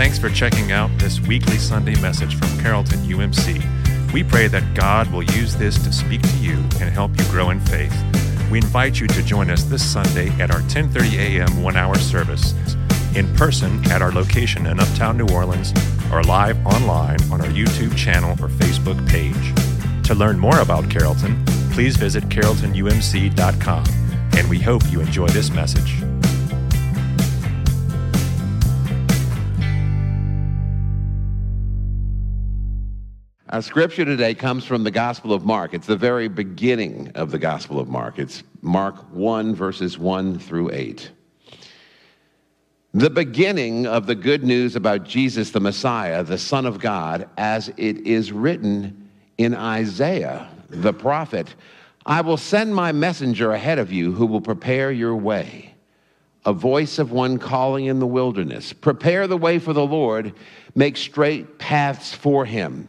Thanks for checking out this weekly Sunday message from Carrollton UMC. We pray that God will use this to speak to you and help you grow in faith. We invite you to join us this Sunday at our 10:30 a.m. 1-hour service in person at our location in Uptown New Orleans or live online on our YouTube channel or Facebook page. To learn more about Carrollton, please visit carrolltonumc.com and we hope you enjoy this message. Our scripture today comes from the Gospel of Mark. It's the very beginning of the Gospel of Mark. It's Mark 1, verses 1 through 8. The beginning of the good news about Jesus the Messiah, the Son of God, as it is written in Isaiah the prophet I will send my messenger ahead of you who will prepare your way. A voice of one calling in the wilderness Prepare the way for the Lord, make straight paths for him.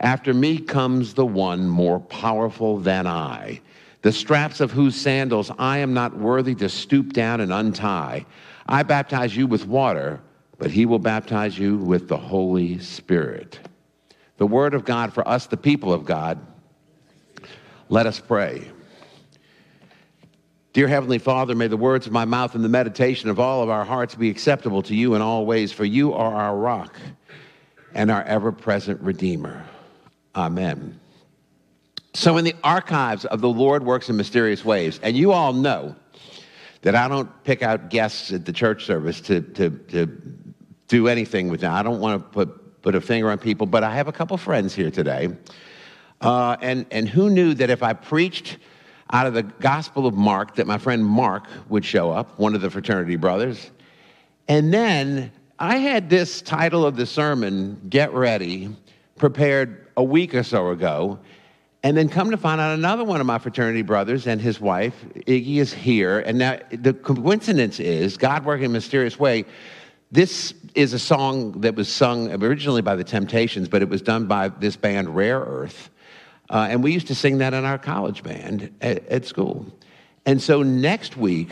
after me comes the one more powerful than I, the straps of whose sandals I am not worthy to stoop down and untie. I baptize you with water, but he will baptize you with the Holy Spirit. The word of God for us, the people of God. Let us pray. Dear Heavenly Father, may the words of my mouth and the meditation of all of our hearts be acceptable to you in all ways, for you are our rock and our ever present Redeemer. Amen. So, in the archives of the Lord Works in Mysterious Ways, and you all know that I don't pick out guests at the church service to, to, to do anything with them. I don't want to put, put a finger on people, but I have a couple friends here today. Uh, and, and who knew that if I preached out of the Gospel of Mark, that my friend Mark would show up, one of the fraternity brothers? And then I had this title of the sermon, Get Ready, prepared a week or so ago. And then come to find out another one of my fraternity brothers and his wife, Iggy, is here. And now the coincidence is, God working in a mysterious way, this is a song that was sung originally by the Temptations, but it was done by this band, Rare Earth. Uh, and we used to sing that in our college band at, at school. And so next week,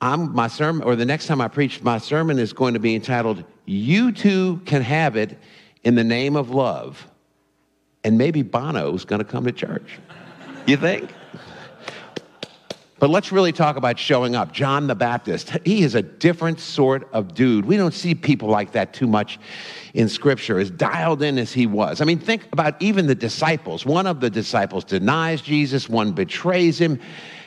I'm, my sermon, or the next time I preach, my sermon is going to be entitled, You Too Can Have It in the Name of Love and maybe Bono's going to come to church. You think? But let's really talk about showing up. John the Baptist, he is a different sort of dude. We don't see people like that too much in Scripture, as dialed in as he was. I mean, think about even the disciples. One of the disciples denies Jesus, one betrays him,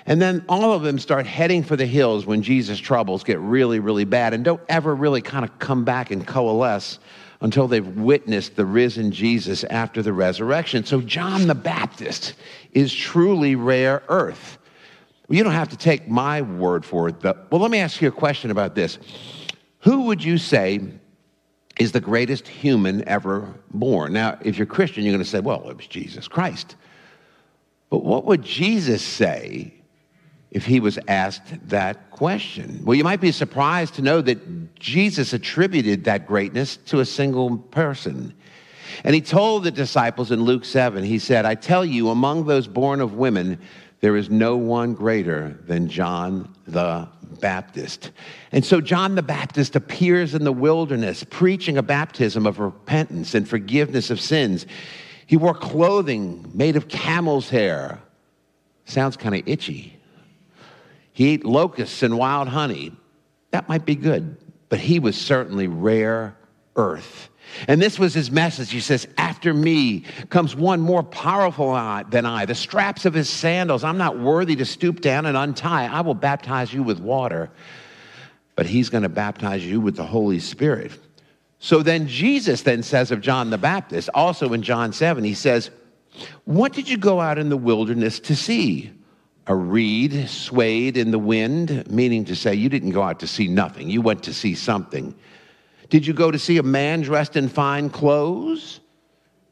and then all of them start heading for the hills when Jesus' troubles get really, really bad and don't ever really kind of come back and coalesce until they've witnessed the risen Jesus after the resurrection. So, John the Baptist is truly rare earth. You don't have to take my word for it. Well, let me ask you a question about this. Who would you say is the greatest human ever born? Now, if you're Christian, you're going to say, well, it was Jesus Christ. But what would Jesus say if he was asked that question. Well, you might be surprised to know that Jesus attributed that greatness to a single person. And he told the disciples in Luke 7, he said, I tell you, among those born of women, there is no one greater than John the Baptist. And so John the Baptist appears in the wilderness preaching a baptism of repentance and forgiveness of sins. He wore clothing made of camel's hair. Sounds kind of itchy. He ate locusts and wild honey. That might be good, but he was certainly rare earth. And this was his message. He says, After me comes one more powerful than I. The straps of his sandals, I'm not worthy to stoop down and untie. I will baptize you with water, but he's going to baptize you with the Holy Spirit. So then Jesus then says of John the Baptist, also in John 7, he says, What did you go out in the wilderness to see? A reed swayed in the wind, meaning to say you didn't go out to see nothing, you went to see something. Did you go to see a man dressed in fine clothes?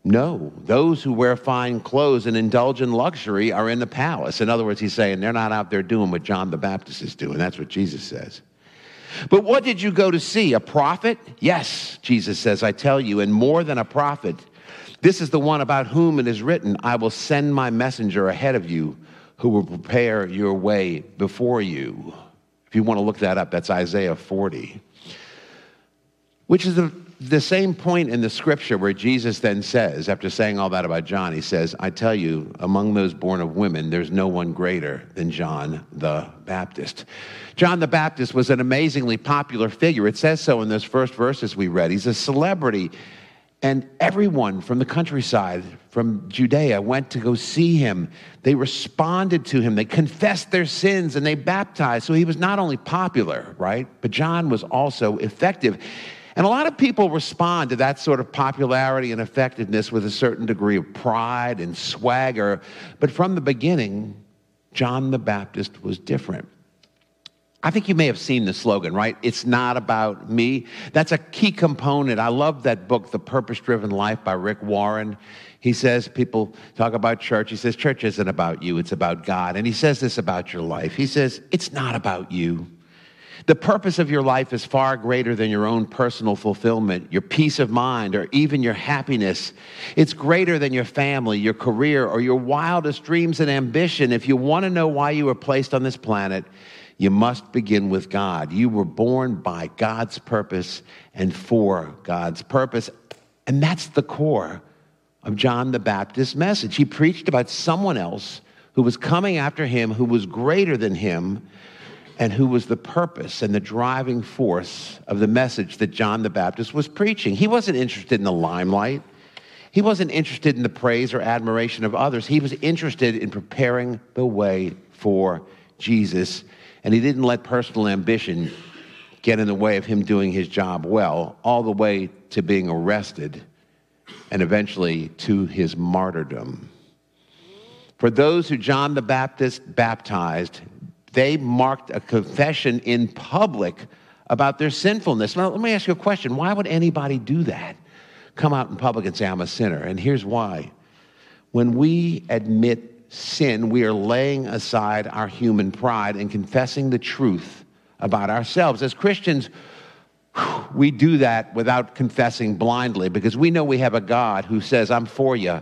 No, those who wear fine clothes and indulge in luxury are in the palace. In other words, he's saying they're not out there doing what John the Baptist is doing. That's what Jesus says. But what did you go to see? A prophet? Yes, Jesus says, I tell you, and more than a prophet. This is the one about whom it is written, I will send my messenger ahead of you who will prepare your way before you. If you want to look that up, that's Isaiah 40. Which is the, the same point in the scripture where Jesus then says, after saying all that about John, he says, I tell you, among those born of women, there's no one greater than John the Baptist. John the Baptist was an amazingly popular figure. It says so in those first verses we read. He's a celebrity. And everyone from the countryside, from Judea, went to go see him. They responded to him. They confessed their sins and they baptized. So he was not only popular, right? But John was also effective. And a lot of people respond to that sort of popularity and effectiveness with a certain degree of pride and swagger. But from the beginning, John the Baptist was different. I think you may have seen the slogan, right? It's not about me. That's a key component. I love that book, The Purpose Driven Life by Rick Warren. He says, people talk about church. He says, church isn't about you, it's about God. And he says this about your life. He says, it's not about you. The purpose of your life is far greater than your own personal fulfillment, your peace of mind, or even your happiness. It's greater than your family, your career, or your wildest dreams and ambition. If you want to know why you were placed on this planet, you must begin with God. You were born by God's purpose and for God's purpose. And that's the core of John the Baptist's message. He preached about someone else who was coming after him, who was greater than him, and who was the purpose and the driving force of the message that John the Baptist was preaching. He wasn't interested in the limelight. He wasn't interested in the praise or admiration of others. He was interested in preparing the way for Jesus and he didn't let personal ambition get in the way of him doing his job well, all the way to being arrested and eventually to his martyrdom. For those who John the Baptist baptized, they marked a confession in public about their sinfulness. Now, let me ask you a question. Why would anybody do that? Come out in public and say, I'm a sinner. And here's why. When we admit sin, we are laying aside our human pride and confessing the truth about ourselves. As Christians, we do that without confessing blindly because we know we have a God who says, I'm for you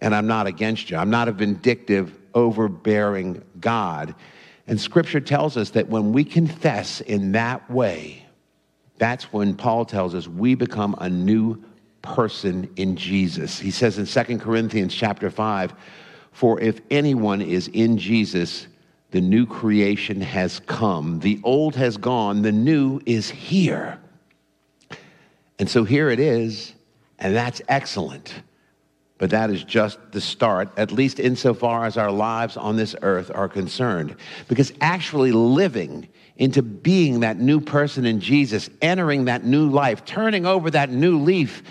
and I'm not against you. I'm not a vindictive, overbearing God. And scripture tells us that when we confess in that way, that's when Paul tells us we become a new person in Jesus. He says in 2 Corinthians chapter 5, for if anyone is in Jesus, the new creation has come. The old has gone, the new is here. And so here it is, and that's excellent. But that is just the start, at least insofar as our lives on this earth are concerned. Because actually living into being that new person in Jesus, entering that new life, turning over that new leaf,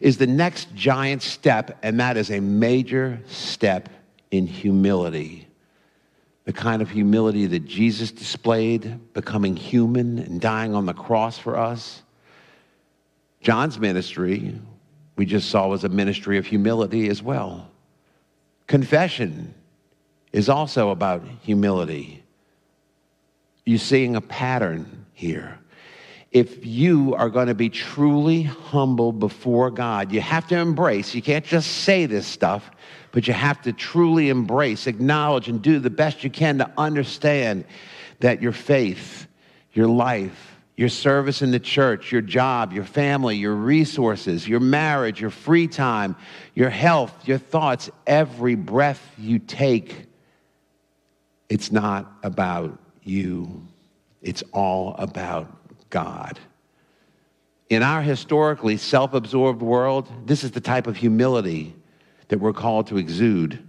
is the next giant step, and that is a major step in humility. The kind of humility that Jesus displayed, becoming human and dying on the cross for us. John's ministry, we just saw, was a ministry of humility as well. Confession is also about humility. You're seeing a pattern here. If you are going to be truly humble before God, you have to embrace, you can't just say this stuff, but you have to truly embrace, acknowledge, and do the best you can to understand that your faith, your life, your service in the church, your job, your family, your resources, your marriage, your free time, your health, your thoughts, every breath you take, it's not about you. It's all about God. In our historically self absorbed world, this is the type of humility that we're called to exude.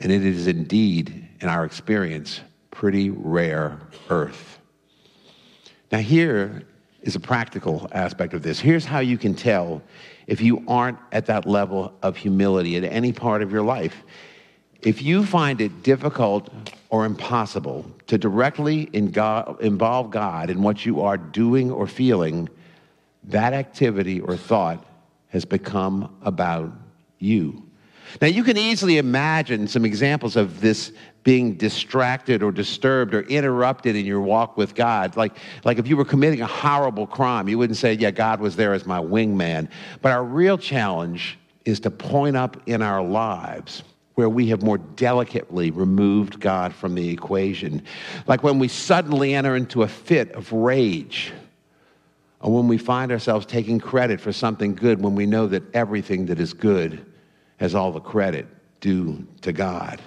And it is indeed, in our experience, pretty rare earth. Now, here is a practical aspect of this. Here's how you can tell if you aren't at that level of humility at any part of your life. If you find it difficult or impossible to directly involve God in what you are doing or feeling, that activity or thought has become about you. Now, you can easily imagine some examples of this being distracted or disturbed or interrupted in your walk with God. Like, like if you were committing a horrible crime, you wouldn't say, Yeah, God was there as my wingman. But our real challenge is to point up in our lives where we have more delicately removed God from the equation. Like when we suddenly enter into a fit of rage, or when we find ourselves taking credit for something good when we know that everything that is good has all the credit due to God.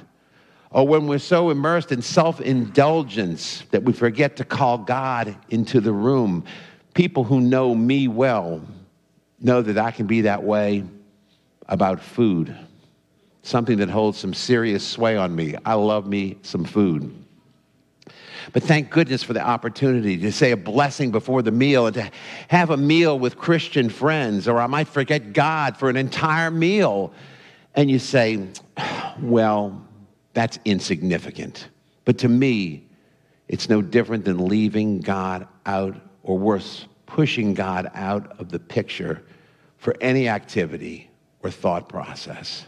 Or when we're so immersed in self indulgence that we forget to call God into the room. People who know me well know that I can be that way about food, something that holds some serious sway on me. I love me some food. But thank goodness for the opportunity to say a blessing before the meal and to have a meal with Christian friends, or I might forget God for an entire meal. And you say, well, that's insignificant. But to me, it's no different than leaving God out, or worse, pushing God out of the picture for any activity or thought process.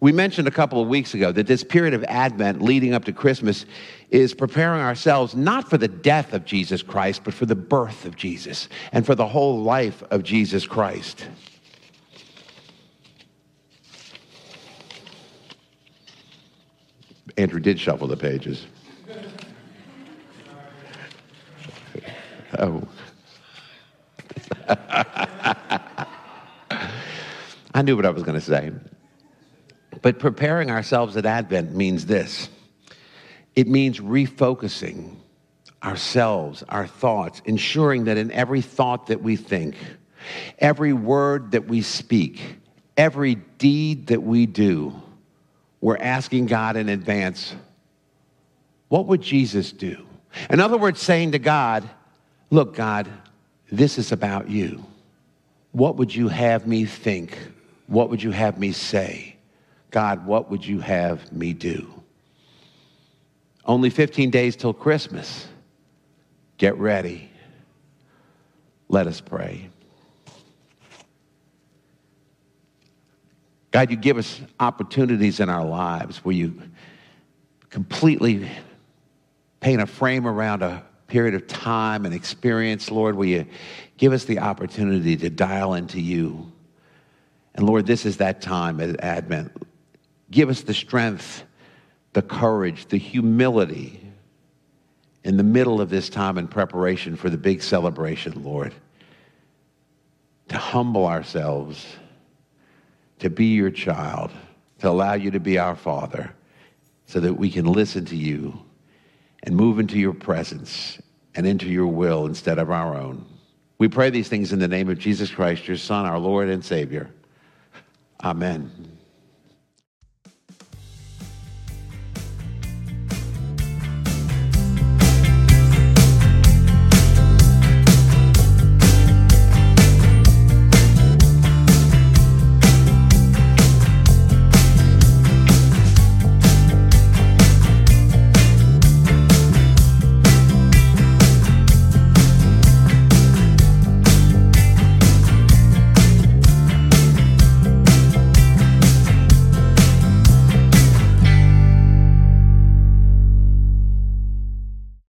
We mentioned a couple of weeks ago that this period of Advent leading up to Christmas is preparing ourselves not for the death of Jesus Christ, but for the birth of Jesus and for the whole life of Jesus Christ. Andrew did shuffle the pages. Oh. I knew what I was going to say. But preparing ourselves at Advent means this it means refocusing ourselves, our thoughts, ensuring that in every thought that we think, every word that we speak, every deed that we do, we're asking God in advance, what would Jesus do? In other words, saying to God, look, God, this is about you. What would you have me think? What would you have me say? God, what would you have me do? Only 15 days till Christmas. Get ready. Let us pray. God, you give us opportunities in our lives where you completely paint a frame around a period of time and experience, Lord, where you give us the opportunity to dial into you. And Lord, this is that time at Advent. Give us the strength, the courage, the humility in the middle of this time in preparation for the big celebration, Lord, to humble ourselves, to be your child, to allow you to be our Father, so that we can listen to you and move into your presence and into your will instead of our own. We pray these things in the name of Jesus Christ, your Son, our Lord and Savior. Amen.